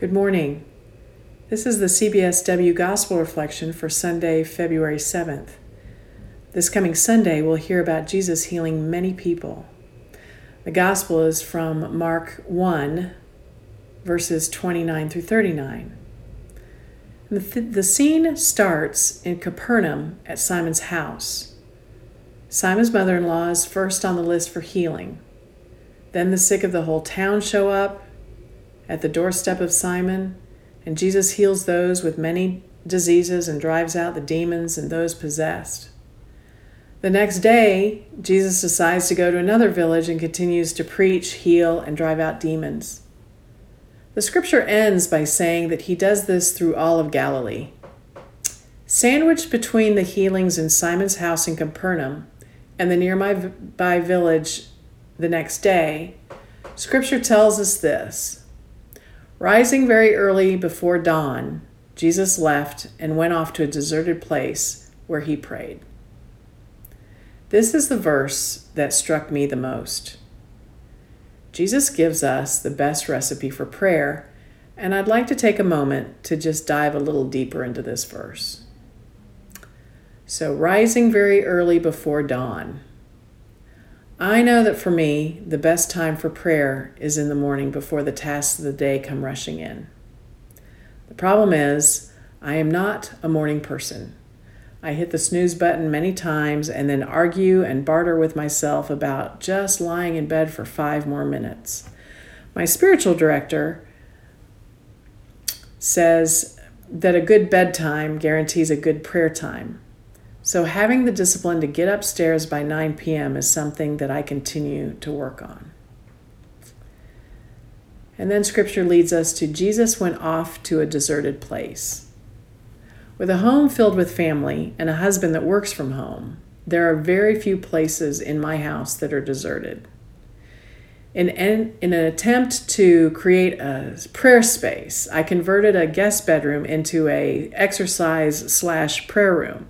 Good morning. This is the CBSW Gospel Reflection for Sunday, February 7th. This coming Sunday, we'll hear about Jesus healing many people. The Gospel is from Mark 1, verses 29 through 39. The, the scene starts in Capernaum at Simon's house. Simon's mother in law is first on the list for healing. Then the sick of the whole town show up at the doorstep of Simon, and Jesus heals those with many diseases and drives out the demons and those possessed. The next day, Jesus decides to go to another village and continues to preach, heal, and drive out demons. The scripture ends by saying that he does this through all of Galilee. Sandwiched between the healings in Simon's house in Capernaum and the nearby village the next day, scripture tells us this Rising very early before dawn, Jesus left and went off to a deserted place where he prayed. This is the verse that struck me the most. Jesus gives us the best recipe for prayer, and I'd like to take a moment to just dive a little deeper into this verse. So, rising very early before dawn. I know that for me, the best time for prayer is in the morning before the tasks of the day come rushing in. The problem is, I am not a morning person. I hit the snooze button many times and then argue and barter with myself about just lying in bed for five more minutes. My spiritual director says that a good bedtime guarantees a good prayer time. So, having the discipline to get upstairs by 9 p.m. is something that I continue to work on. And then scripture leads us to Jesus went off to a deserted place. With a home filled with family and a husband that works from home, there are very few places in my house that are deserted. In, in, in, an attempt to create a prayer space, I converted a guest bedroom into a exercise slash prayer room.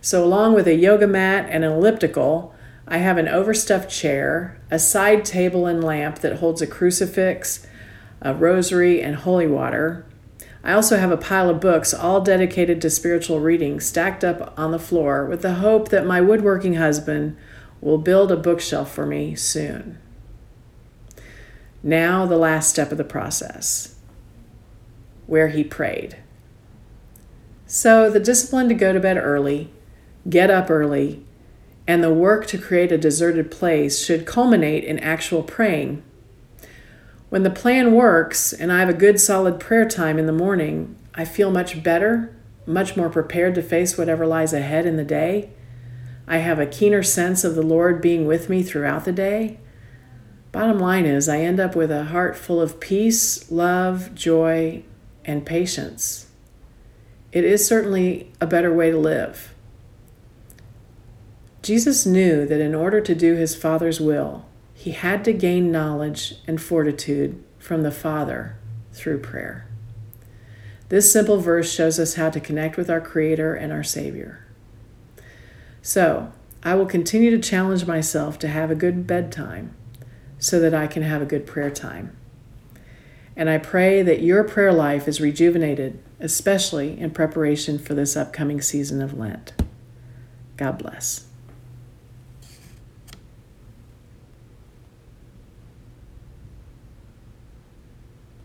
So, along with a yoga mat and an elliptical, I have an overstuffed chair, a side table and lamp that holds a crucifix, a rosary, and holy water, I also have a pile of books, all dedicated to spiritual reading, stacked up on the floor with the hope that my woodworking husband will build a bookshelf for me soon. Now, the last step of the process, where he prayed. So, the discipline to go to bed early, get up early, and the work to create a deserted place should culminate in actual praying when the plan works and I have a good solid prayer time in the morning, I feel much better, much more prepared to face whatever lies ahead in the day. I have a keener sense of the Lord being with me throughout the day. Bottom line is, I end up with a heart full of peace, love, joy, and patience. It is certainly a better way to live. Jesus knew that in order to do his Father's will, he had to gain knowledge and fortitude from the Father through prayer. This simple verse shows us how to connect with our Creator and our Savior. So, I will continue to challenge myself to have a good bedtime so that I can have a good prayer time. And I pray that your prayer life is rejuvenated, especially in preparation for this upcoming season of Lent. God bless.